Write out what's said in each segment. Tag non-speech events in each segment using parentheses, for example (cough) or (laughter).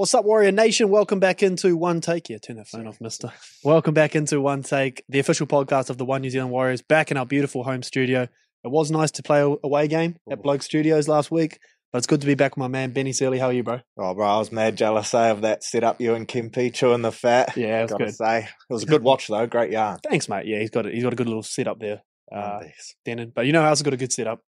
What's up, Warrior Nation? Welcome back into One Take. Yeah, turn that phone off, mister. Welcome back into One Take, the official podcast of the One New Zealand Warriors, back in our beautiful home studio. It was nice to play a away game at Bloke Studios last week, but it's good to be back with my man, Benny Searley. How are you, bro? Oh, bro, I was mad jealous eh, of that setup. You and Kimpy chewing the fat. Yeah, it was good. say, it was a good watch though. Great yarn. Thanks, mate. Yeah, he's got a, he's got a good little setup there, uh. Denon. But you know who else got a good setup?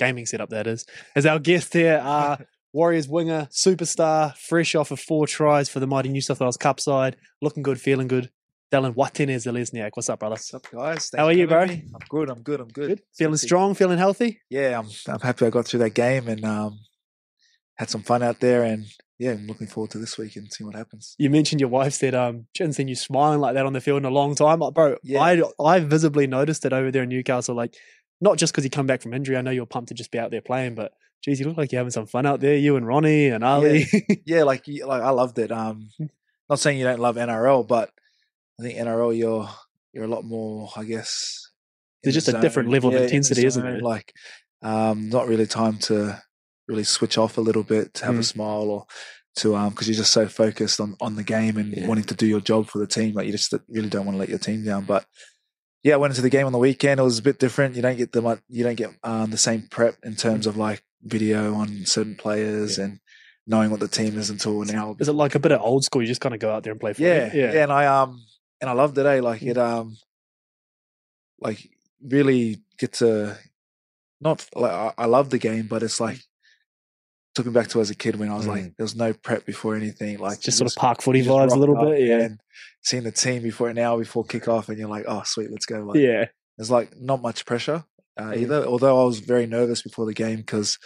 Gaming setup, that is. As our guest here, uh, Warriors winger, superstar, fresh off of four tries for the mighty New South Wales Cup side, looking good, feeling good. Dallin Watene Zelezniak. What's up, brother? What's up, guys? How are you, bro? me. I'm good. I'm good. I'm good. Good. Feeling strong, feeling healthy? Yeah, I'm. I'm happy I got through that game and um, had some fun out there. And yeah, I'm looking forward to this week and seeing what happens. You mentioned your wife said um she hadn't seen you smiling like that on the field in a long time. Like, bro, Yeah. I I visibly noticed it over there in Newcastle. Like, not just because you come back from injury. I know you're pumped to just be out there playing, but geez, you look like you're having some fun out there. You and Ronnie and Ali. Yeah, (laughs) like like I loved it. Um, not saying you don't love NRL, but I think NRL you're you're a lot more. I guess in There's the just a different level of Yeah, in the intensity, isn't zone, there? Like, um, not really time to really switch off a little bit to have Mm. a smile or to um because you're just so focused on on the game and Yeah. wanting to do your job for the team. Like you just really don't want to let your team down. But yeah, I went into the game on the weekend. It was a bit different. You don't get the you don't get um the same prep in terms of like video on certain players Yeah. and knowing what the team is until now. Is it like a bit of old school? You just kind of go out there and play for Yeah, it? yeah, and I um and I loved it. Eh? Like Mm. it um like really get to not like I, I love the game, but it's like took me back to as a kid when I was like there was no prep before anything. Like just sort of park footy vibes a little bit. Yeah, and seeing the team before an hour before kickoff, and you're like, oh sweet, let's go. Like, yeah. there's like not much pressure uh, either. Although I was very nervous before the game because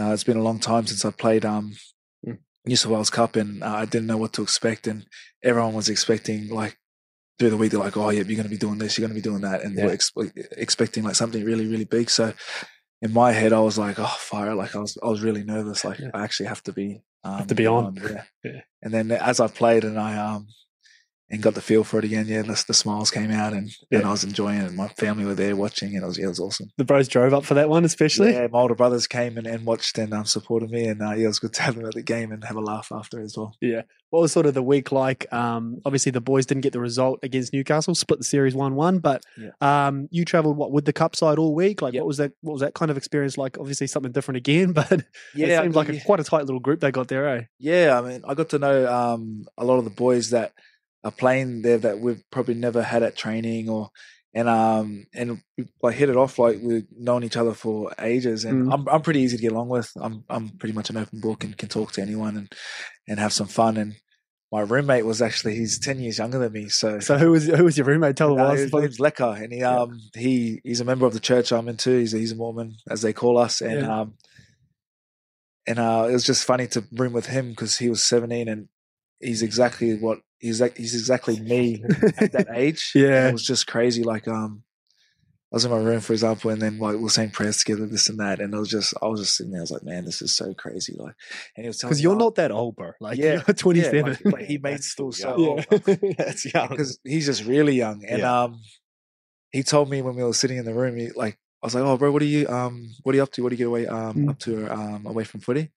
uh, it's been a long time since I played um, Mm. New South Wales Cup, and uh, I didn't know what to expect. And everyone was expecting like through the week, they're like, "Oh, yeah, you're going to be doing this, you're going to be doing that," and they were ex- expecting like something really, really big. So in my head, I was like, "Oh, fire!" Like I was, I was really nervous. Like Yeah. I actually have to be, um, to be on. Yeah. (laughs) Yeah. And then as I played, and I um and got the feel for it again. Yeah, the, the smiles came out, and, and I was enjoying it. My family were there watching, and it was yeah, it was awesome. The bros drove up for that one, especially. Yeah, my older brothers came and, and watched and um, supported me, and uh, yeah, it was good to have them at the game and have a laugh after as well. Yeah. What was sort of the week like? Um, obviously, the boys didn't get the result against Newcastle, split the series one-one. But Yeah. um, you travelled what with the cup side all week. Like, Yep. what was that? What was that kind of experience like? Obviously, something different again, (laughs) but yeah, it Yeah, seemed like a, quite a tight little group they got there. Eh? Yeah, I mean, I got to know um, a lot of the boys that are plane there that we've probably never had at training or and um and like hit it off like we've known each other for ages and Mm. I'm I'm pretty easy to get along with. I'm I'm pretty much an open book and can talk to anyone and and have some fun and my roommate was actually he's ten years younger than me, so So who was who was your roommate? Tell uh, us. his name's Lecker, and he Yeah. um he he's a member of the church I'm into. He's a, he's a Mormon, as they call us, and Yeah. um and uh it was just funny to room with him because he was 17 and he's exactly what he's like. He's exactly me at that (laughs) age. Yeah. it was just crazy. Like um, I was in my room, for example, and then like we were saying prayers together, this and that, and it was just I was just sitting there. I was like, man, this is so crazy. Like, and he was telling Because you're "Oh, not that old, bro. Like Yeah, you're (laughs) yeah, 27. like, like, he made still so young. old. yeah. (laughs) That's young. because he's just really young. And Yeah. um, he told me when we were sitting in the room, he like I was like, "Oh, bro, what are you um, what are you up to? What do you get away um Mm. up to um away from footy?"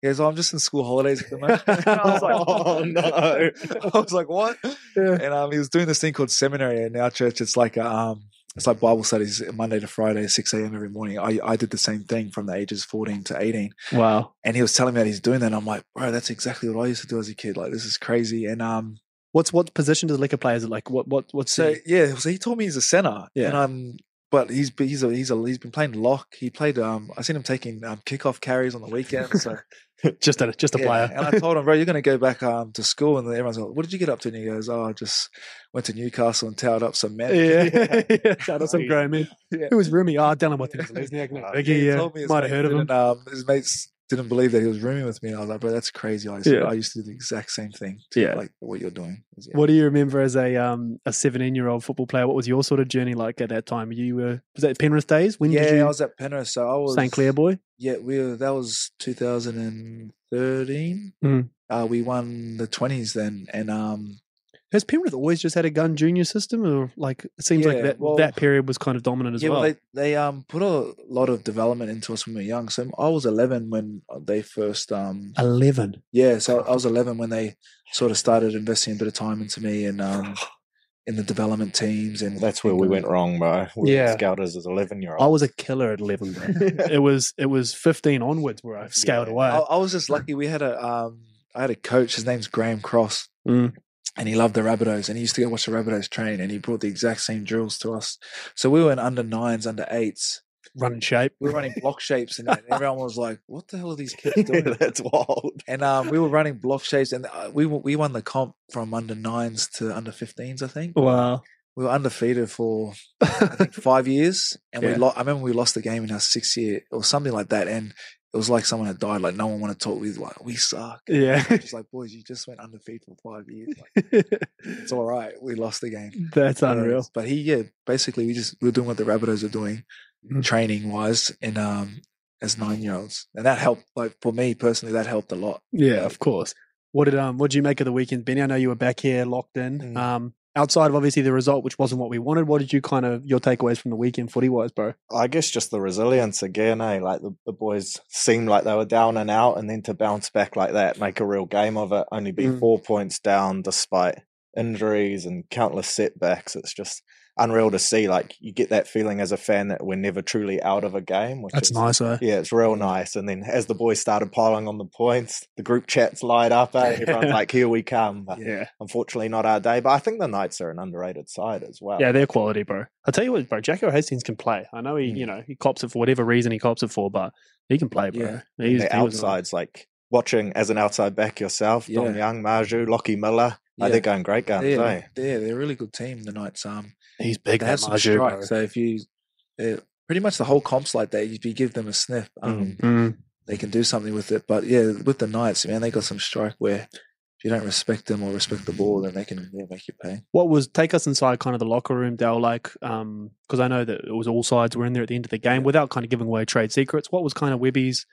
He goes, "Oh, I'm just in school holidays at the moment." I was like, (laughs) Oh, no. (laughs) I was like, "What?" Yeah. And um, he was doing this thing called seminary in our church. It's like a, um, it's like Bible studies Monday to Friday, six a.m. every morning. I I did the same thing from the ages fourteen to eighteen. Wow. And he was telling me that he's doing that. And I'm like, bro, that's exactly what I used to do as a kid. Like, this is crazy. And um, What's what position does Liquor play? Is it like what what what's So yeah, so he told me he's a center. Yeah. And um but he's he's a, he's a, he's been playing lock. He played um I seen him taking um kickoff carries on the weekend. So (laughs) (laughs) just a just a yeah. player? And I told him, bro, you're gonna go (laughs) back um to school and then everyone's like, What did you get up to? And he goes, Oh, I just went to Newcastle and towed up some men. yeah, (laughs) yeah. Shout out some Sweet. grown men. Yeah. Who was Rumi? Oh, Dallin Watene-Zelezniak, no, Uh, Biggie, he yeah. told me Might have heard of him. didn't, Um, his mates didn't believe that he was rooming with me. And I was like, bro, that's crazy. I said, Yeah. I used to do the exact same thing. To, Yeah. Like what you're doing. Yeah. What do you remember as a um a seventeen year old football player? What was your sort of journey like at that time? You were was that Penrith days? When yeah, did you I was at Penrith, so I was St Clair boy? Yeah, we were, that was 2013. Mm. Uh, we won the 20s then, and um, Has Penrith always just had a gun junior system, or like it seems like that well- that period was kind of dominant as yeah, well? well, they they um put a lot of development into us when we were young. So I was 11 when they first um Eleven. yeah, so I was 11 when they sort of started investing a bit of time into me and um in the development teams and That's where we went wrong, bro. We Yeah. yeah. Scouters as 11 year old I was a killer at eleven. Bro. (laughs) it was it was fifteen onwards where I scaled Yeah. away. I, I was just lucky. We had a um, I had a coach. His name's Graham Cross, Mm. And he loved the Rabbitohs. And he used to go watch the Rabbitohs train, and he brought the exact same drills to us. So we were in under nines, under eights. Running shape. We were running block shapes, and (laughs) everyone was like, "What the hell are these kids (laughs) doing?" That's wild. and um, we were running block shapes, and uh, we we won the comp from under nines to under 15s. I think Wow. we were undefeated for I think (laughs) five years, and we Yeah. lo- I remember we lost the game in our sixth year or something like that, and it was like someone had died. Like no one wanted to talk. We like we suck. yeah. Just like boys, you just went undefeated for five years. Like, it's (laughs) all right. We lost the game. That's Uh, unreal. But he, yeah, basically we just we are doing what the Rabbitohs are doing, Mhm. training wise, and um as nine year olds, and that helped. Like for me personally, that helped a lot. Yeah, of course. What did um what did you make of the weekend, Benny? I know you were back here locked in. Mm. Um outside of obviously the result, which wasn't what we wanted, what did you kind of your takeaways from the weekend footy wise, bro? I guess just the resilience again, eh? Like the, the boys seemed like they were down and out, and then to bounce back like that, make a real game of it, only be Mm. four points down despite injuries and countless setbacks. It's just unreal to see. Like you get that feeling as a fan that we're never truly out of a game. Which That's is, nice, eh? Yeah, it's real nice. And then as the boys started piling on the points, the group chats light up. Eh? Everyone's like, "Here we come!" But Yeah. unfortunately, not our day. But I think the Knights are an underrated side as well. Yeah, they're quality, bro. I'll tell you what, bro, Jacko Hastings can play. I know he, Mm. you know, he cops it for whatever reason he cops it for, but he can play, bro. Yeah. He's, the he outsides, like watching as an outside back yourself, Yeah. Young, Marzhew, Lockie Miller, Yeah. they're going great guns, Yeah, eh? they're, they're a really good team. The Knights. Um, He's big, they that have some Marzhew, bro. strike. So if you, uh, pretty much the whole comps like that, if you give them a sniff, um, Mm. they can do something with it. But yeah, with the Knights, man, they got some strike where if you don't respect them or respect the ball, then they can yeah, make you pay. What was take us inside kind of the locker room, Dale? Like, um, because I know that it was all sides were in there at the end of the game without kind of giving away trade secrets. What was kind of Webby's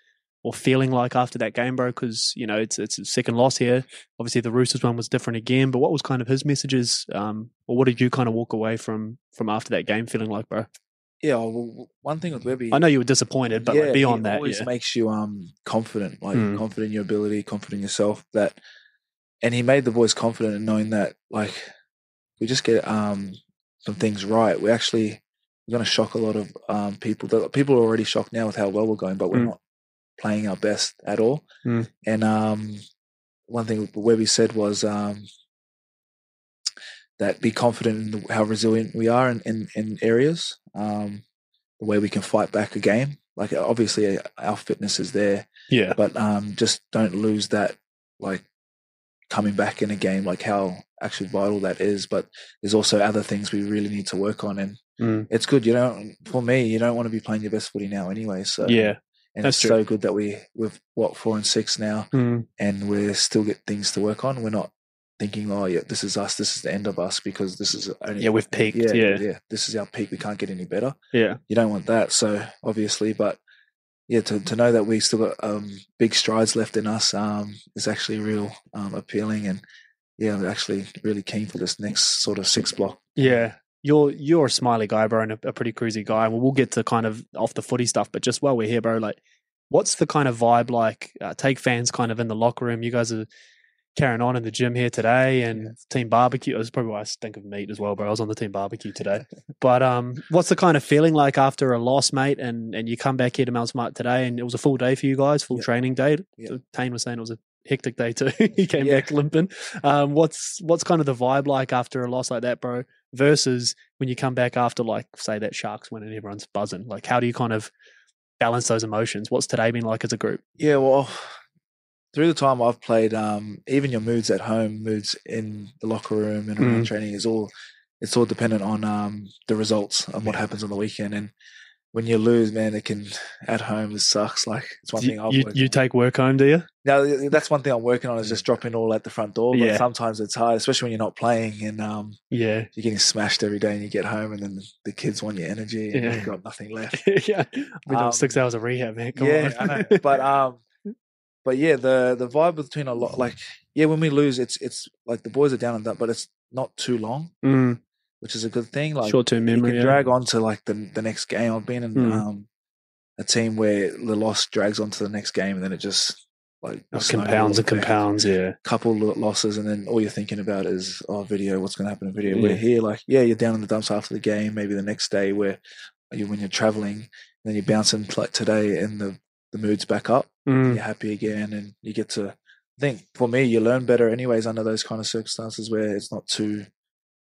or feeling like after that game, bro? Because you know it's it's a second loss here. Obviously, the Roosters one was different again. But what was kind of his messages, um, or what did you kind of walk away from from after that game feeling like, bro? Yeah, well, one thing with Webby, I know you were disappointed, but like, beyond it that, always yeah, makes you um confident, like Mm. confident in your ability, confident in yourself. That, and he made the boys confident in knowing that, like, we just get um some things right. We actually we're going to shock a lot of um people. That people are already shocked now with how well we're going, but we're Mm. not playing our best at all. Mm. And um, one thing Webby said was um that be confident in the, how resilient we are in, in, in areas, um, the way we can fight back a game. Like obviously our fitness is there, yeah, but um, just don't lose that like coming back in a game, like how actually vital that is. But there's also other things we really need to work on, and Mm. it's good. You don't, for me, you don't want to be playing your best footy now anyway. So yeah, and that's it's true. so good that we we've what four and six now, Mm. and we're still get things to work on. We're not thinking, oh yeah, this is us. This is the end of us because this is only Yeah, we've peaked, Yeah, yeah. yeah. This is our peak. We can't get any better. yeah. You don't want that. So obviously, but yeah, to to know that we still got um, big strides left in us um, is actually real um, appealing, and yeah, I'm actually really keen for this next sort of six block. Yeah. You're you're a smiley guy, bro, and a, a pretty cruisy guy. Well, we'll get to kind of off the footy stuff, but just while we're here, bro, like, what's the kind of vibe like? Uh, take fans kind of in the locker room. You guys are carrying on in the gym here today, and team barbecue. That's probably why I think of meat as well, bro. I was on the team barbecue today. but um, what's the kind of feeling like after a loss, mate? And and you come back here to Mount Smart today, and it was a full day for you guys, full Yeah. training day. Yeah. So Tane was saying it was a hectic day too. (laughs) he came Yeah. back limping. Um, what's what's kind of the vibe like after a loss like that, bro? Versus when you come back after like say that Sharks win and everyone's buzzing. Like how do you kind of balance those emotions? What's today been like as a group? Yeah, well, through the time I've played, um, even your moods at home, moods in the locker room and around Mm. training is all it's all dependent on um, the results and what happens on the weekend. And when you lose, man, it can at home it sucks. Like it's one thing you, I've you, you take work home, do you? Now that's one thing I'm working on is just dropping all at the front door. But Yeah. sometimes it's hard, especially when you're not playing and um, Yeah. you're getting smashed every day, and you get home and then the kids want your energy and Yeah. you've got nothing (laughs) left. yeah. I've been six Um, hours of rehab, man. Come yeah, on. I know. (laughs) But um, but yeah, the the vibe between a lot like yeah, when we lose, it's it's like the boys are down and that, but it's not too long, Mm, which is a good thing. Like Short term memory, you can yeah. drag on to like the the next game. I've been in Mm. um, a team where the loss drags on to the next game, and then it just like snowball compounds and compounds. Yeah. Couple losses, and then all you're thinking about is oh, video. What's going to happen in video? Yeah. We're here, like yeah, you're down in the dumps after the game. Maybe the next day, where you when you're traveling, then you're bouncing like today, and the the mood's back up. Mm, You're happy again, and you get to. I think for me, you learn better anyways under those kind of circumstances where it's not too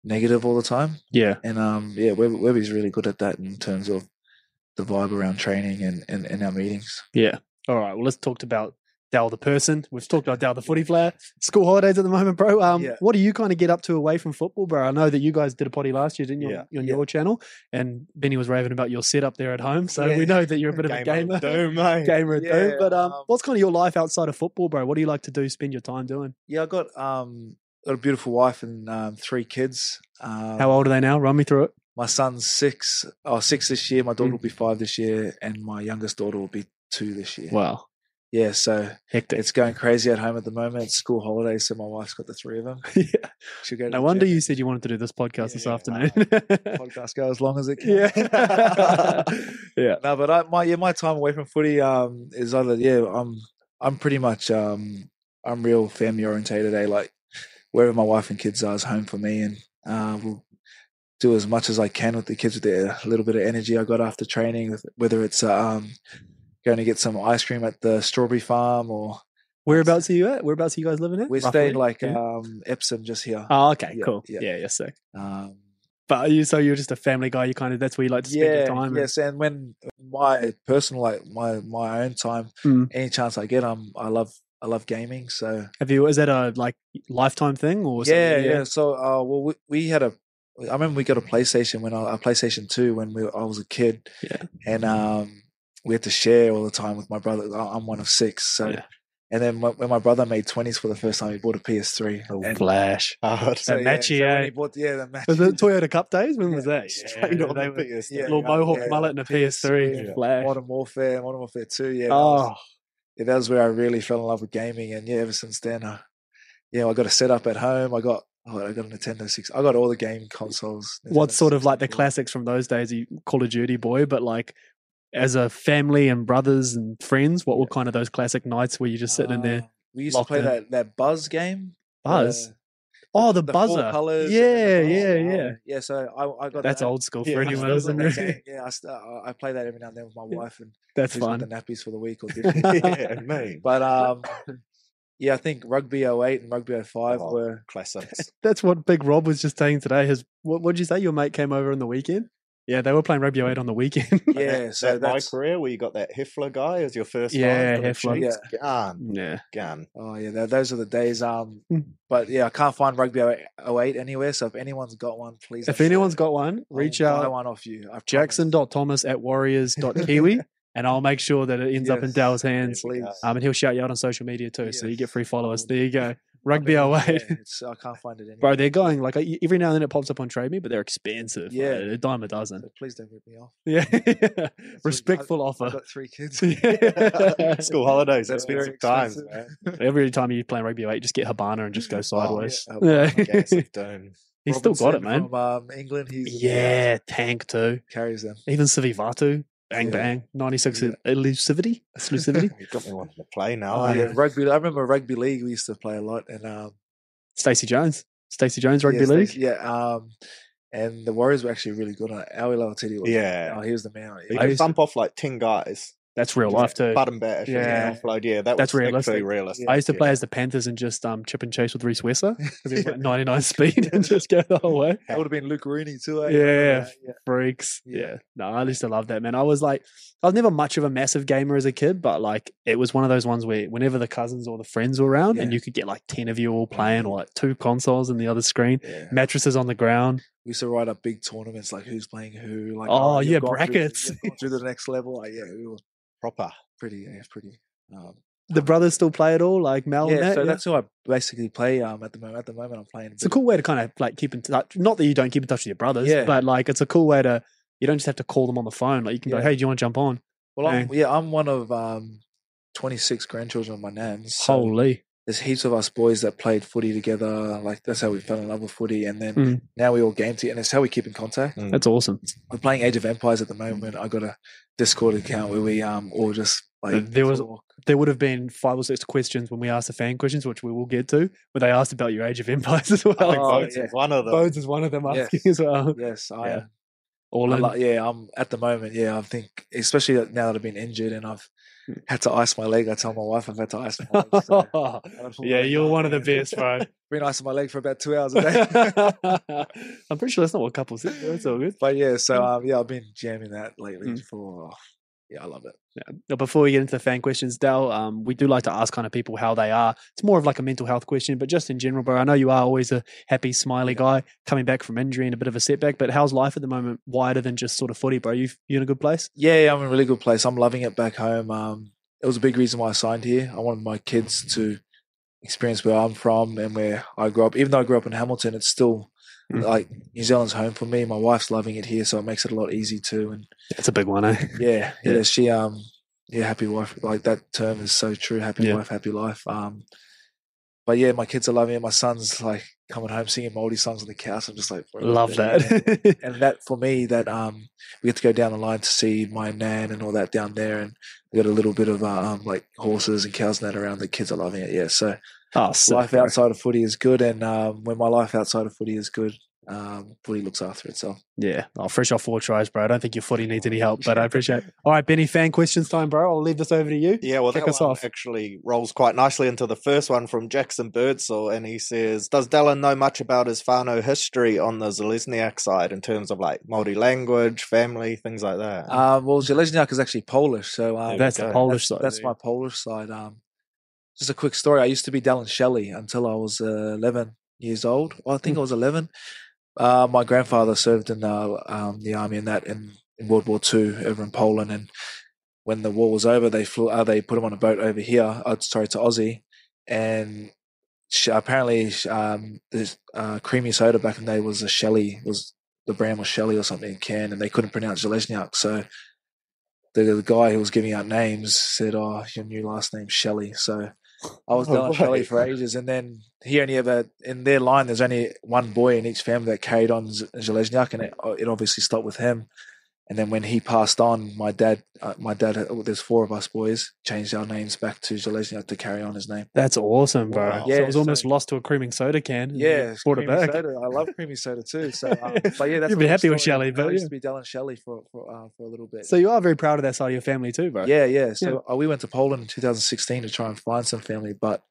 negative all the time. yeah. And um, yeah, Web- Webby's really good at that in terms of the vibe around training and, and, and our meetings. Yeah. All right. Well, let's talk about Dal the person. We've talked about Dal the footy player. School holidays at the moment, bro. Um, Yeah. what do you kind of get up to away from football, bro? I know that you guys did a potty last year, didn't you, Yeah. on, on Yeah. your channel? And Benny was raving about your setup there at home. So we know that you're a (laughs) bit of a Gamer doom, mate. (laughs) Gamer of doom. But um, um, what's kind of your life outside of football, bro? What do you like to do? Spend your time doing? Yeah, I got um got a beautiful wife and um, three kids. Um, How old are they now? Run me through it. My son's six. oh, six this year. My daughter Mm. will be five this year, and my youngest daughter will be two this year. Wow. Yeah, so Hectic. it's going crazy at home at the moment. It's school holidays, so my wife's got the three of them. (laughs) yeah. She'll go No wonder gym you said you wanted to do this podcast this Yeah, afternoon. (laughs) podcast go as long as it can. yeah. (laughs) yeah. no, but I, my yeah, my time away from footy um is either yeah, I'm I'm pretty much um I'm real family orientated. Eh? Like wherever my wife and kids are is home for me, and uh, we'll do as much as I can with the kids with the little bit of energy I got after training. Whether it's um going to get some ice cream at the strawberry farm or Whereabouts are you at? Whereabouts are you guys living at? we're roughly? staying like Yeah. um Epsom just here. Oh, okay, Yeah, cool. yeah. Yeah, yeah, sick. Um, But are you so you're just a family guy. You kind of that's where you like to spend yeah, your time. yes, and when my personal like my my own time, Mm. any chance I get, I'm I love I love gaming. So Have you? Is that a like lifetime thing or? something- yeah, yeah. So uh, well, we, we had a. I remember we got a PlayStation when I a PlayStation Two when we, I was a kid. Yeah. and um, we had to share all the time with my brother. I'm one of six, so. Yeah. And then when when my brother made twenties for the first time, he bought a PS3. Oh, and Flash. Hard. That matchy, when eh? he bought, yeah, the match. Was it Toyota Cup days? When was Yeah, that? Straight Yeah, on the were- PS3. Yeah, little mohawk yeah. mullet and a PS3. Yeah. Flash. Modern Warfare, Modern Warfare Two. Yeah, was- Oh, yeah, that was where I really fell in love with gaming, and yeah, ever since then, uh, yeah, I got a setup at home. I got, oh, I got a Nintendo Six. I got all the game consoles. what's Nintendo sort of like the classics from those days? You Call of Duty boy, but like as a family and brothers and friends, what were kind of those classic nights where you're just sitting in there? Uh, We used to play in. that that Buzz game. Buzz. the- oh, the, the buzzer. colours Yeah, the yeah, buzz. yeah. Yeah, so I, I got That's that. old school for Yeah, anyone, isn't it? (laughs) Yeah, I, st- I play that every now and then with my (laughs) wife and That's fun. the nappies for the week or (laughs) different. yeah, me. but um, yeah, I think Rugby 08 and Rugby 05 Oh. were Classics. That's what Big Rob was just saying today. His what would you say? Your mate came over on the weekend. Yeah, they were playing rugby 08 on the weekend. (laughs) yeah. So that my career where you got that Hefler guy as your first Yeah, line for the Heffler. Chiefs. Gun, yeah. gun. Oh yeah, tho- those are the days. Um, Mm. but yeah, I can't find rugby 08 anywhere. So if anyone's got one, please. If let me anyone's know. got one, I'll reach buy out one off you. I promise. jackson.thomas at warriors.kiwi (laughs) and I'll make sure that it ends up in Yes. Dale's hands. Please. Um, and he'll shout you out on social media too. So you get free followers. There you go. I've Rugby been- 08. yeah, (laughs) it's, I can't find it anywhere. Bro, they're going like every now and then it pops up on Trade Me, but they're expensive. Yeah. Yeah. They're a dime a dozen. So please don't rip me off. Yeah. (laughs) So (laughs) Respectful I've offer. got three kids. School holidays, That's very expensive times, Every time you play rugby 8, just get Habana and just go sideways. yeah. Yeah. Gas of doom. He's still got it, man. From um, England, he's Yeah, tank too. carries them. Even Sivivatu. Bang Yeah. bang. 96 Yeah. elusivity. Exclusivity. (laughs) You got me wanting to play now. Oh, yeah, rugby. I remember rugby league. We used to play a lot, and um, Stacey Jones. Stacey Jones Rugby yeah, League. Stacey- Yeah, um, and the Warriors were actually really good on it. Lauiti'iti was. Yeah. oh, he was the man. He used to- off like 10 guys. That's real life too. Button bash. Yeah. Yeah. Offload. Yeah, that That's was realistic. actually realistic. I used to play as the Panthers and just um, chip and chase with Rhys Wesser because he was like (laughs) 99 speed and just go the whole way. That would have been Luke Rooney too. eh? Yeah, yeah. Freaks. Yeah. Yeah. No, I used to love that, man. I was like, I was never much of a massive gamer as a kid, but like, it was one of those ones where whenever the cousins or the friends were around and you could get like 10 of you all playing or like two consoles in the other screen, Yeah. mattresses on the ground. We used to write up big tournaments like who's playing who. Like Oh, you've yeah, gone through- brackets. you've through the next level. Like, yeah, it was proper. pretty. Yeah, pretty. Um, The brothers still play it all, like Mel yeah, so yeah? that's who I basically play. Um, at the moment, at the moment, I'm playing. it's a cool way to kind of like keep in touch. Not that you don't keep in touch with your brothers, Yeah. but like it's a cool way to, you don't just have to call them on the phone. Like you can go, hey, do you want to jump on? Well, I'm, yeah, I'm one of um, 26 grandchildren of my nan's. So, Holy. There's heaps of us boys that played footy together. Like that's how we fell in love with footy, and then Mm. now we all game together, and it's how we keep in contact. Mm. That's awesome. We're playing Age of Empires at the moment. I got a Discord account where we um all just like There was- talk. There would have been five or six questions when we asked the fan questions, which we will get to, where they asked about your Age of Empires as well. Oh, Bones yeah. is one of them. Bones is one of them Yes. asking as well. yes, I Yeah. am. All I in. li- yeah, I'm at the moment. Yeah, I think especially now that I've been injured and I've. Had to ice my leg. I tell my wife I've had to ice my leg. So, (laughs) yeah, you're one of the best, bro. (laughs) been icing my leg for about two hours a day. (laughs) I'm pretty sure that's not what couples do. It's all good. but yeah, so um, yeah, I've been jamming that lately Mm. for. Yeah, I love it. Yeah. Now, Before we get into the fan questions, Dal, um, we do like to ask kind of people how they are. It's more of like a mental health question, but just in general, bro. I know you are always a happy, smiley guy coming back from injury and a bit of a setback. But how's life at the moment, wider than just sort of footy, bro? You you in a good place? Yeah, yeah, I'm in a really good place. I'm loving it back home. Um, it was a big reason why I signed here. I wanted my kids to experience where I'm from and where I grew up. Even though I grew up in Hamilton, it's still Mm. like New Zealand's home for me. My wife's loving it here, so it makes it a lot easier too. And That's a big one, eh? yeah, Yeah. yeah, she um, yeah, happy wife. Like that term is so true. Happy Yeah. wife, happy life. Um, but yeah, my kids are loving it. My son's like coming home singing Moldy songs on the couch. I'm just like, Love that. (laughs) and that for me that um we get to go down the line to see my nan and all that down there and we got a little bit of uh, um like horses and cows and that around the kids are loving it yeah so oh, (laughs) sick, life bro. outside of footy is good and um when my life outside of footy is good um footy looks after itself Yeah, oh, fresh off four tries, bro. I don't think your footy needs any help, but I (laughs) appreciate. it. All right, Benny, fan questions time, bro. I'll leave this over to you. Yeah, well, Kick that us one off. actually rolls quite nicely into the first one from Jackson Birdsall, and he says, "Does Dallin know much about his whānau history on the Zelezniak side in terms of like Māori language, family, things like that?" um well Zelezniak is actually Polish so um, That's the Polish that's, side. that's my Polish side um just a quick story I used to be Dallin Shelley until I was uh, 11 years old well, I think I was 11 uh, my grandfather served in the, um, the army in that in, in World War Two over in Poland, and when the war was over, they flew. Uh, they put him on a boat over here. Uh, sorry, to Aussie, and sh- apparently um, this uh, creamy soda back in the day was a Shelley was the brand was Shelley or something in can, and they couldn't pronounce Zelezniak, so. The, the guy who was giving out names said, "Oh, your new last name's Shelley." So I was (laughs) Oh, Dallin Shelley for ages, and then he only ever in their line. There's only one boy in each family that carried on Z- Zelezniak, and it, uh, it obviously stopped with him. And then when he passed on, my dad, uh, my dad, uh, there's four of us boys, changed our names back to Zelezniak to carry on his name. That's awesome, bro. Wow. so it Yeah, was so- almost lost to a creaming soda can. Yeah, brought it back. soda. I love creamy soda too. So, um, (laughs) but yeah, that's You'd be my happy with story. Shelley, but I used yeah. to be Dallin Shelley for for, uh, for a little bit. So you are very proud of that side of your family too, bro. Yeah, yeah. So uh, we went to Poland in 2016 to try and find some family, but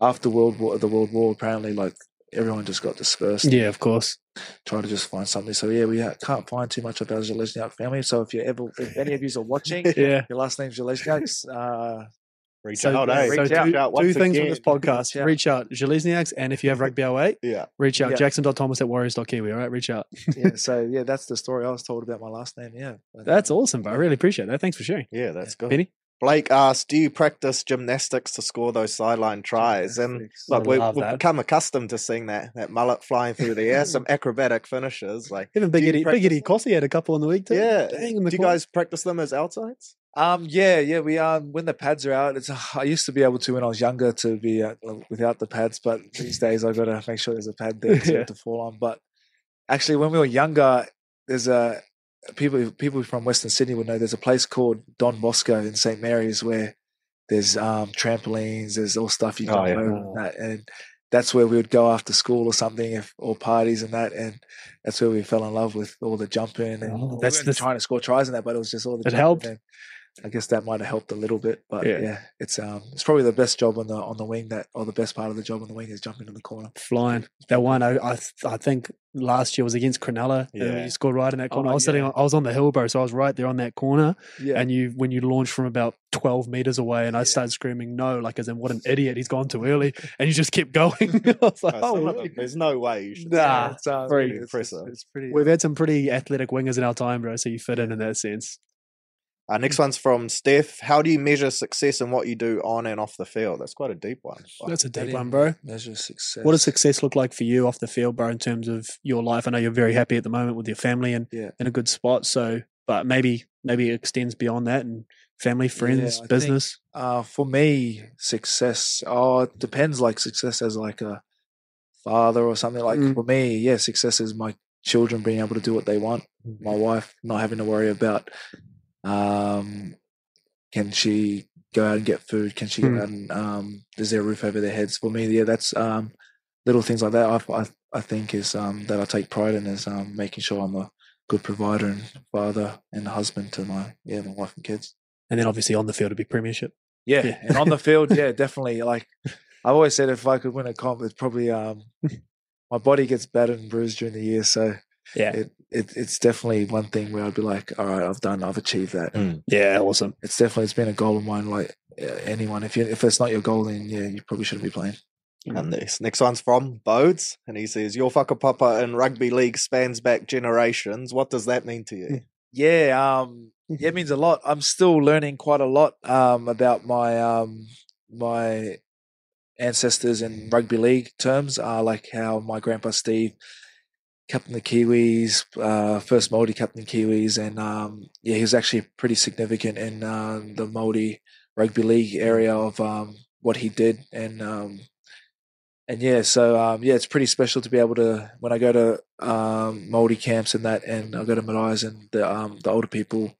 after World War, the World War, apparently, like everyone just got dispersed. Yeah, of course. Try to just find something. So yeah, we can't find too much about the Zelezniak family. So if you ever, if any of you are watching, (laughs) Yeah. your last name's Zelezniaks, uh, reach So, out, yeah, so reach two, out. Reach out two things again. from this podcast. Reach out. Reach out, Zelezniaks, and if you have rugby 08, Yeah, reach out, Yeah. jackson.thomas at warriors.kiwi, all right? Reach out. yeah. (laughs) So yeah, that's the story I was told about my last name. Yeah, That's awesome, bro. I really appreciate that. Thanks for sharing. yeah, that's good. Benny? Blake asked, "Do you practice gymnastics to score those sideline tries?" And Gymnastics. look, we, love we've become accustomed to seeing that that mullet flying through the air, (laughs) some acrobatic finishes. Like, Even Big Do you Eddie, Big Eddie them? Kosi had a couple in the week too. yeah, Dang, do you corner. guys practice them as outsides? Um, yeah, yeah, we um when the pads are out, it's I used to be able to when I was younger to be uh, without the pads, but these days I've got to make sure there's a pad there to, (laughs) Yeah. to fall on. But actually, when we were younger, there's a people people from Western Sydney would know there's a place called Don Bosco in St Mary's where there's um trampolines, there's all stuff you Oh, jump yeah. over and that, and that's where we would go after school or something, if or parties and that, and that's where we fell in love with all the jumping and Oh, that's weren't the- trying to score tries and that, but it was just all the It jumping helped. and I guess that might have helped a little bit, but Yeah. yeah. it's um it's probably the best job on the on the wing that or the best part of the job on the wing is jumping in the corner. Flying. That one, I, I, I think last year was against Cronulla. Yeah. you scored right in that corner. Oh, I was sitting, yeah. on, I was on the hill, bro. So I was right there on that corner. Yeah, And you, when you launched from about 12 meters away, and I Yeah. started screaming, no, like, as in, what an idiot. He's gone too early. And you just kept (laughs) going. (laughs) I was like, Uh, oh, some of really? them, (laughs) there's no way you should. Nah. it's, um, very it's- it's- impressive. It's, pretty. We've had some pretty athletic wingers in our time, bro. So you fit in in that sense. Our next one's from Steph. How do you measure success in what you do on and off the field? That's quite a deep one. That's a deep one, bro. measure success. What does success look like for you off the field, bro, in terms of your life? I know you're very happy at the moment with your family and Yeah. in a good spot. So, but maybe maybe it extends beyond that and family, friends, I think- business. Uh, for me, success. Oh, it depends. Like success as like a father or something. Like Mm. for me, yeah, success is my children being able to do what they want. My wife not having to worry about, um, can she go out and get food? Can she Mm. go out and um, is there a roof over their heads? For me, yeah, that's um, little things like that. I I, I think is um, that I take pride in is um, making sure I'm a good provider and father and husband to my yeah my wife and kids. And then obviously on the field, it'd be premiership. Yeah, Yeah. and on the field, yeah, (laughs) definitely. Like I've always said, if I could win a comp, it's probably um, (laughs) my body gets battered and bruised during the year, so Yeah. it, it it's definitely one thing where I'd be like, all right, I've done, I've achieved that. Yeah, awesome. It's definitely it's been a goal of mine. Like uh, anyone, if you if it's not your goal, then yeah, you probably shouldn't be playing. And this next one's from Bodes, and he says, "Your whakapapa in rugby league spans back generations. What does that mean to you?" Yeah, um, yeah, it (laughs) means a lot. I'm still learning quite a lot um, about my um, my ancestors in rugby league terms. Uh, like how my grandpa Steve, captain the Kiwis, uh, first Māori captain Kiwis, and um, yeah, he was actually pretty significant in uh, the Māori rugby league area of um, what he did, and um, and yeah, so um, yeah, it's pretty special to be able to when I go to um, Māori camps and that, and I go to Marais and the um, the older people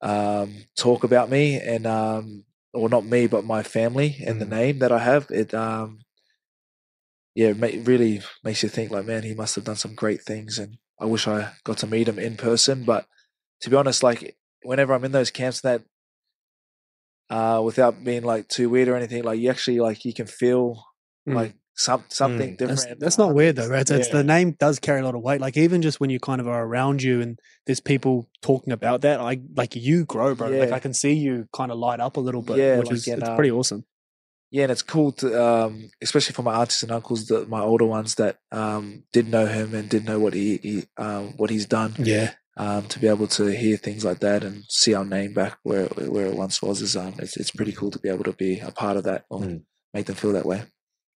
um, talk about me and um, or not me, but my family and the Mhm. name that I have. It um, yeah, it really makes you think like, man, he must have done some great things, and I wish I got to meet him in person. But to be honest, like whenever I'm in those camps, that uh, without being like too weird or anything, like you actually like you can feel Mm. like some something Mm. different. That's, that's not weird though, right? It's, Yeah. the name does carry a lot of weight. Like even just when you kind of are around you and there's people talking about that, I like you grow, bro. Like I can see you kind of light up a little bit, Yeah, which like is it's um, pretty awesome. Yeah, and it's cool to, um, especially for my aunts and uncles, that my older ones that um, did know him and did know what he, he um, what he's done. Yeah, Um, to be able to hear things like that and see our name back where where it once was is um, it's it's pretty cool to be able to be a part of that or Mm. make them feel that way.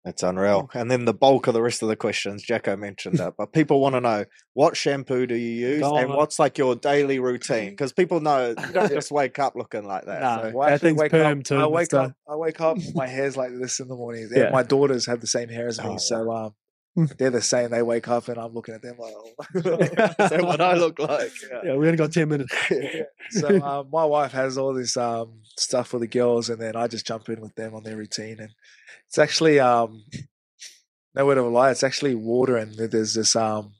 That's unreal. And then the bulk of the rest of the questions, Jacko mentioned that, but people want to know what shampoo do you use Go and on. what's like your daily routine? Because people know (laughs) you don't just wake up looking like that. Nah. so- Well, I wake up, too, I wake up. I wake up. My (laughs) hair's like this in the morning. Yeah. My daughters have the same hair as me, Oh, so um, (laughs) they're the same. They wake up and I'm looking at them like, Is that what I look like? Yeah. yeah. We only got ten minutes. so um, my wife has all this um, stuff for the girls, and then I just jump in with them on their routine, and it's actually um, no word of a lie. It's actually water, and there's this um,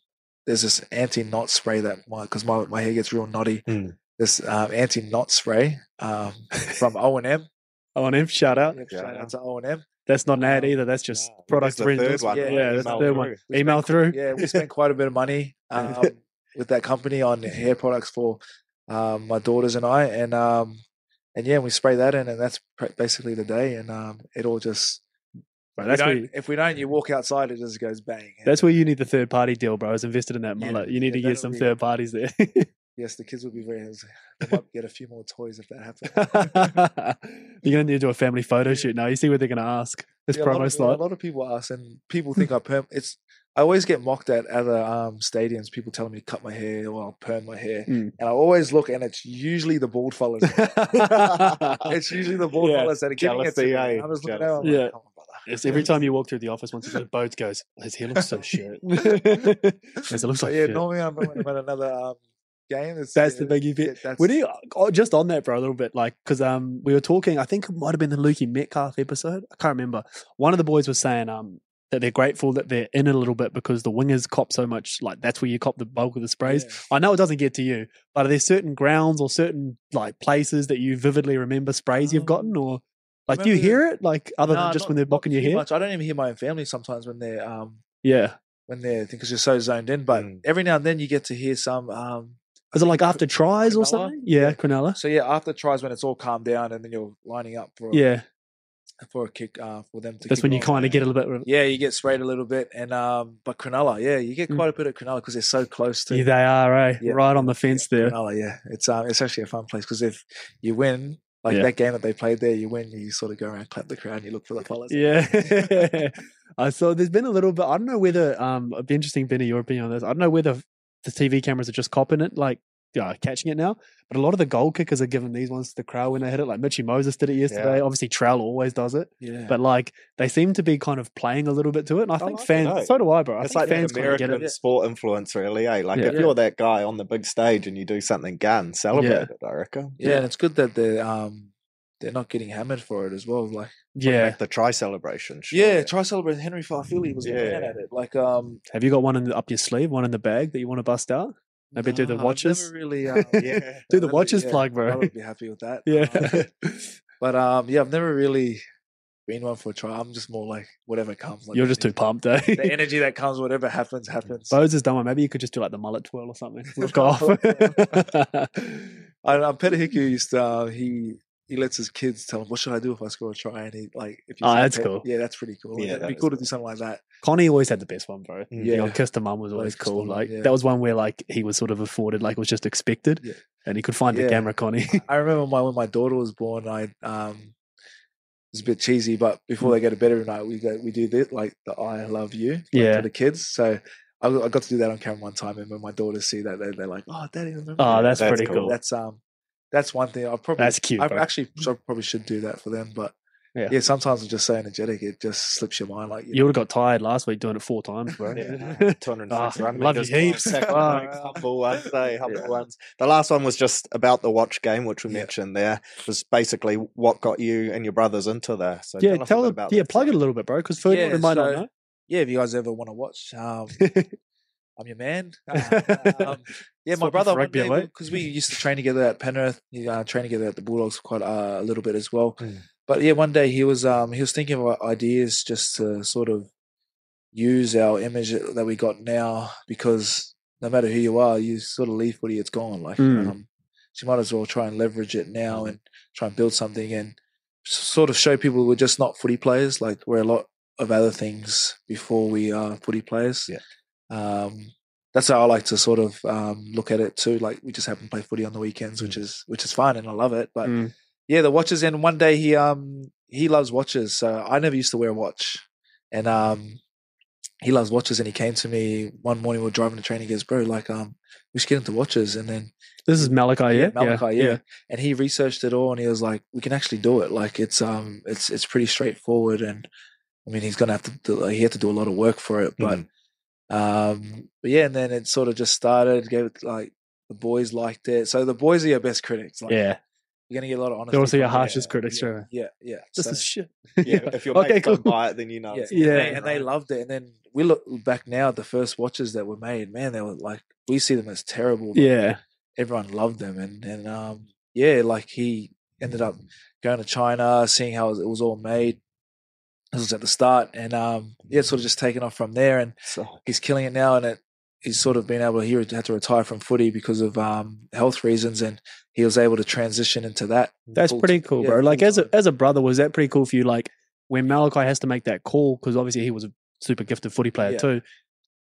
there's this anti knot spray that my because my, my hair gets real knotty. Hmm. This um, anti knot spray um, from (laughs) O and M. On him, shout out. Shout out to O and M. That's not an ad Um, either. That's just Nah, product that's the third one, Yeah, yeah, that's the Email third one. through. We Email spent- through. Yeah, we spent quite a bit of money (laughs) um, with that company on hair products for um, my daughters and I, and um, and yeah, we spray that in, and that's pr- basically the day, and um, it all just. Bro, we that's where you, if we don't, you walk outside, it just goes bang. that's where you need the third party deal, bro. I was invested in that Yeah, mullet. You need yeah, to get some be- third parties there. (laughs) yes, the kids will be very. They might get a few more toys if that happens. (laughs) You're gonna need to do a family photo shoot now. You see what they're gonna ask. This Yeah, promo slot. a lot of people ask, and people think I perm. It's I always get mocked at other um, stadiums. People telling me to cut my hair or I'll perm my hair, Mm. and I always look, and it's usually the bald fellas. (laughs) (laughs) it's usually the bald Yeah, fellas that are giving it to me. jealousy, eh? I'm just looking at them, Yeah. like, "Come. It's every time you walk through the office, once you go to goes, his hair looks so shit. (laughs) Yes, it looks like yeah, shit. normally I'm when I'm at another um, game. It's, That's the yeah, biggie bit. yeah, that's, When you oh, just on that, bro, a little bit, like because um we were talking. I think it might have been the Lukey Metcalf episode. I can't remember. One of the boys was saying um that they're grateful that they're in it a little bit because the wingers cop so much. Like that's where you cop the bulk of the sprays. yeah. I know it doesn't get to you, but are there certain grounds or certain like places that you vividly remember sprays you've Um, gotten, or like do you hear it like other Nah, than just not- when they're not bocking your hair? much. I don't even hear my own family sometimes when they're um Yeah, when they're because you're so zoned in. But Mm. every now and then you get to hear some um is it like after tries or something? Yeah, Yeah. Cronulla. So yeah, after tries when it's all calmed down and then you're lining up for Yeah, for a kick uh, for them to. that's when you kind of get a little bit. Yeah, you get sprayed a little bit, and um, but Cronulla, yeah, you get Mm. quite a bit of Cronulla because they're so close to Yeah, they are, eh? Yeah. Right on the fence there. Cronulla. Yeah, it's um, it's actually a fun place because if you win, like Yeah. that game that they played there, you win, you sort of go around, clap the crowd, you look for the fellas. Yeah. (laughs) I saw there's been a little bit I don't know whether um it'd be interesting, Benny, your opinion on this. I don't know whether the TV cameras are just copping it. Like yeah, catching it now. But a lot of the goal kickers are giving these ones to the crowd when they hit it. Like Mitchy Moses did it yesterday. Yeah. Obviously, Trell always does it. Yeah. But like they seem to be kind of playing a little bit to it. And I I think like it, fans, so do I, bro. I it's think like fans that kind get American it. sport influence, really. Eh? Like Yeah. if Yeah. you're that guy on the big stage and you do something gun, celebrate Yeah. it. I reckon. yeah, and it's good that they're um they're not getting hammered for it as well. Like Yeah. Like the try celebration. sure, yeah, try celebrate Henry Fa'afili was the Yeah. man at it. Like um Have you got one in the, up your sleeve, one in the bag that you want to bust out? Maybe do the watches? Really um, (laughs) yeah. Do the watches yeah, plug, bro. I would be happy with that. (laughs) Yeah. Um, (laughs) but um yeah, I've never really been one for a try. I'm just more like whatever comes. Like You're just too pumped, eh? The energy that comes, whatever happens, happens. Bose has done one. Maybe you could just do like the mullet twirl or something. Look off. I, uh, Peta Hiku used to, uh, he he lets his kids tell him what should I do if I score a try, and he like if you Oh, see that's cool. Yeah, that's pretty cool. Yeah, Yeah, it'd be is cool to cool. do something like that. Connie always had the best one, bro. Mm. The Yeah. old kiss to mum was always kiss cool. to mum, Like yeah. that was one where like he was sort of afforded, like it was just expected, Yeah. and he could find the Yeah. camera, Connie. I remember my when my daughter was born, I um it's a bit cheesy, but Mm. before they go to bed every night, we go we do this like the I love you like, Yeah. for the kids. So I, I got to do that on camera one time, and when my daughters see that, they, they're like, "Oh, daddy, remember?" oh, that's, That's pretty cool. cool. That's um, that's one thing. I probably That's cute, I bro. actually (laughs) probably should do that for them, but Yeah. yeah, sometimes it's just so energetic, it just slips your mind. Like You would have got tired last week doing it four times, bro. Yeah, (laughs) 206 Ah, run love you meters, heaps. five second Ah. humble ones, eh? (laughs) Humble Yeah. ones. The last one was just about the watch game, which we Yeah. mentioned there. It Was basically what got you and your brothers into there. So yeah, us a tell bit them. about Yeah, that plug it a little bit, bro, because food Yeah, might not know. yeah, if you guys ever want to watch, um, I'm your man. Um, yeah, my brother for rugby away. because we used to train together at Penrith, uh, train together at the Bulldogs quite uh, a little bit as well. Mm. But yeah, one day he was um, he was thinking of ideas just to sort of use our image that we got now because no matter who you are, you sort of leave footy, it's gone. Like, Mm. um, so you might as well try and leverage it now and try and build something and sort of show people we're just not footy players. Like we're a lot of other things before we are footy players. Yeah. Um, that's how I like to sort of um, look at it too. Like we just happen to play footy on the weekends, which is which is fine and I love it. But Mm. yeah, the watches. And one day he um he loves watches, so I never used to wear a watch, and um he loves watches. And he came to me one morning. We were driving to training. He goes, "Bro, like um we should get into watches." And then This is Malakai, yeah, Malakai, yeah. And he researched it all, and he was like, "We can actually do it. Like it's um it's it's pretty straightforward." And I mean, he's gonna have to do, he had to do a lot of work for it, but Mhm. Um but yeah. And then it sort of just started. Gave it like the boys liked it. So the boys are your best critics. Like, yeah. you're gonna get a lot of honesty. They're also your harshest yeah, critics, yeah, sure. yeah, yeah. This So- is shit. (laughs) Yeah, if your okay, mates cool. don't buy it, then you know. yeah, it's and, they, not and they loved it. And then we look back now at the first watches that were made. Man, they were like we see them as terrible. but Yeah. everyone loved them, and and um yeah, like he ended up going to China, seeing how it was all made. This was at the start, and um yeah, it's sort of just taken off from there, and So, he's killing it now, and it. He's sort of been able. To. He had to retire from footy because of um, health reasons, and he was able to transition into that. That's full- pretty cool, yeah, bro. Like as a as a brother, was that pretty cool for you? Like when Malakai has to make that call because obviously he was a super gifted footy player Yeah. too.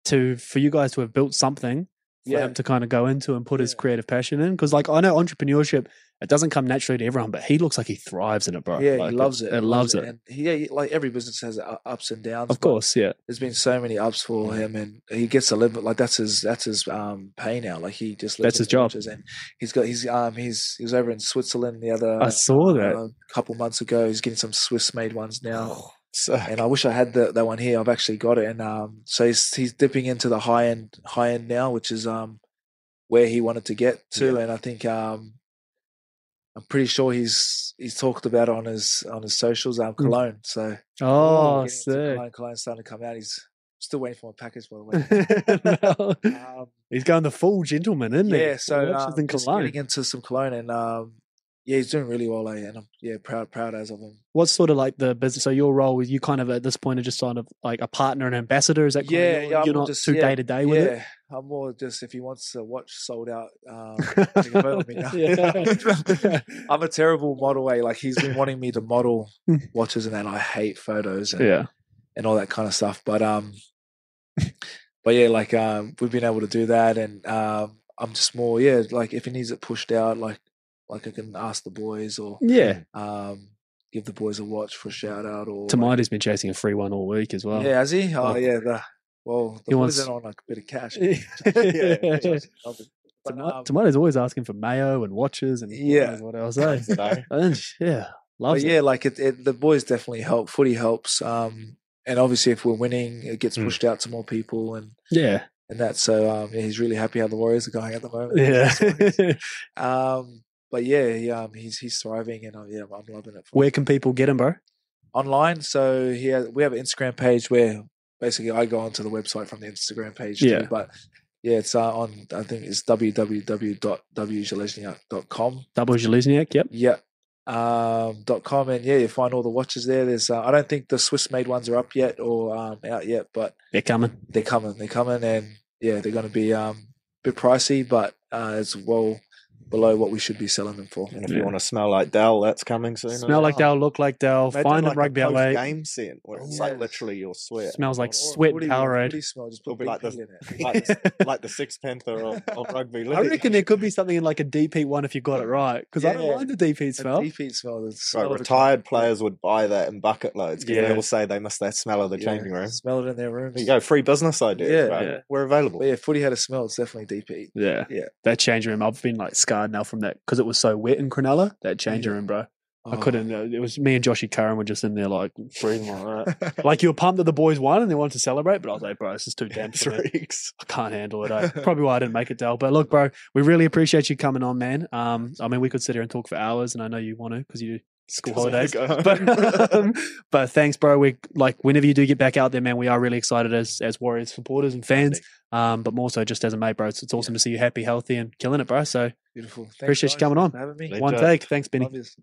To for you guys to have built something for Yeah. him to kind of go into and put his creative passion in because like I know entrepreneurship it doesn't come naturally to everyone, but he looks like he thrives in it, bro. Yeah, Like, he loves it. It loves it. And he, yeah, like every business has ups and downs. Of course, yeah. there's been so many ups for him, and he gets to live. Like that's his that's his um pay now. Like he just lives That's his job. and he's got he's um he's he was over in Switzerland the other I saw that. uh, couple months ago. He's getting some Swiss made ones now, so and I wish I had the, that one here. I've actually got it, and um so he's he's dipping into the high end high end now, which is um where he wanted to get to, and I think um. I'm pretty sure he's he's talked about on his on his socials, um, Cologne. So Oh, into sick. Cologne, Cologne's starting to come out. He's still waiting for my package, by the way. (laughs) um, He's going the full gentleman, isn't he? yeah, so um, just Cologne. getting into some Cologne, and um, yeah, he's doing really well, eh? and I'm yeah proud proud as of him. What's sort of like the business? So your role is you kind of at this point are just sort of like a partner and ambassador. Is that kind Yeah, of your, yeah, you're more not just- too day to day with yeah, I'm more just if he wants a watch sold out, um, take a photo of me now. Yeah. (laughs) I'm a terrible model. Eh? Like he's been wanting me to model watches, and then I hate photos. And. Yeah, and all that kind of stuff. But um, but yeah, like um, we've been able to do that, and um, I'm just more yeah, like if he needs it pushed out, like like I can ask the boys or yeah. um, give the boys a watch for a shout out or like, Tamati's been chasing a free one all week as well. yeah, has he? Oh Oh. yeah, the well He the wants- boys are on like a bit of cash. (laughs) Yeah, Love it. But, um, Tomato's always asking for mayo and watches and Yeah. yeah, what else? (laughs) eh? You know? (laughs) And yeah, but loves yeah, like it, it, the boys definitely help. Footy helps, um, and obviously if we're winning, it gets Mm. pushed out to more people and. Yeah, and that. So um, yeah, he's really happy how the Warriors are going at the moment. yeah. Um, but yeah, he, um, he's he's thriving, and uh, yeah, I'm loving it. Where can people get him, bro? online. So he has, we have an Instagram page where basically I go onto the website from the Instagram page Yeah. too. But yeah, it's uh, on I think it's www.wjalesniak.com. Double Jelizniak, yep. Yeah. Um, dot com and yeah, you find all the watches there. There's uh, I don't think the Swiss made ones are up yet or um, out yet, but They're coming. they're coming. They're coming, and yeah, they're going to be um, a bit pricey, but uh, it's well below what we should be selling them for. And if Yeah. you want to smell like Dell, that's coming soon. Smell like well. Dell, look like Dell. Imagine Find like them rugby a out late. game scent where it's like literally your sweat. Smells like Or sweat footy- and Powerade. footy smell, just put be like BP in it. (laughs) like, the, (laughs) like the Six Panther of, of rugby league. I reckon there could be something in like a deep heat one if you got it right. Because I don't Yeah. mind the deep heat smell. deep heat smell. The Right, smell of the retired players would buy that in bucket loads because Yeah. they all say they miss that smell of the Yeah, changing room. Smell it in their rooms. There you go, free business ideas. Yeah. bro. Yeah. We're available. But yeah, footy had a smell. It's definitely deep heat. Yeah. Yeah. That change room, I've been like scarred now from that because it was so wet in Cronulla. That change room, bro. I Oh. couldn't. Uh, it was me and Joshy Curran were just in there like breathing like that. (laughs) Like you were pumped that the boys won and they wanted to celebrate, but I was like, bro, this is too damn for me. Freaks. I can't handle it. Eh? (laughs) Probably why I didn't make it, Dale. But look, bro, we really appreciate you coming on, man. Um, I mean, we could sit here and talk for hours, and I know you want to because you school holidays. (laughs) But (laughs) um, but thanks, bro. We like whenever you do get back out there, man. We are really excited as as Warriors supporters and fans. Um, but more so just as a mate, bro. It's, it's awesome to see you happy, healthy, and killing it, bro. So Beautiful. Thanks, Appreciate you coming on. Having me. Pleasure. one take. Thanks, Benny. Love yous.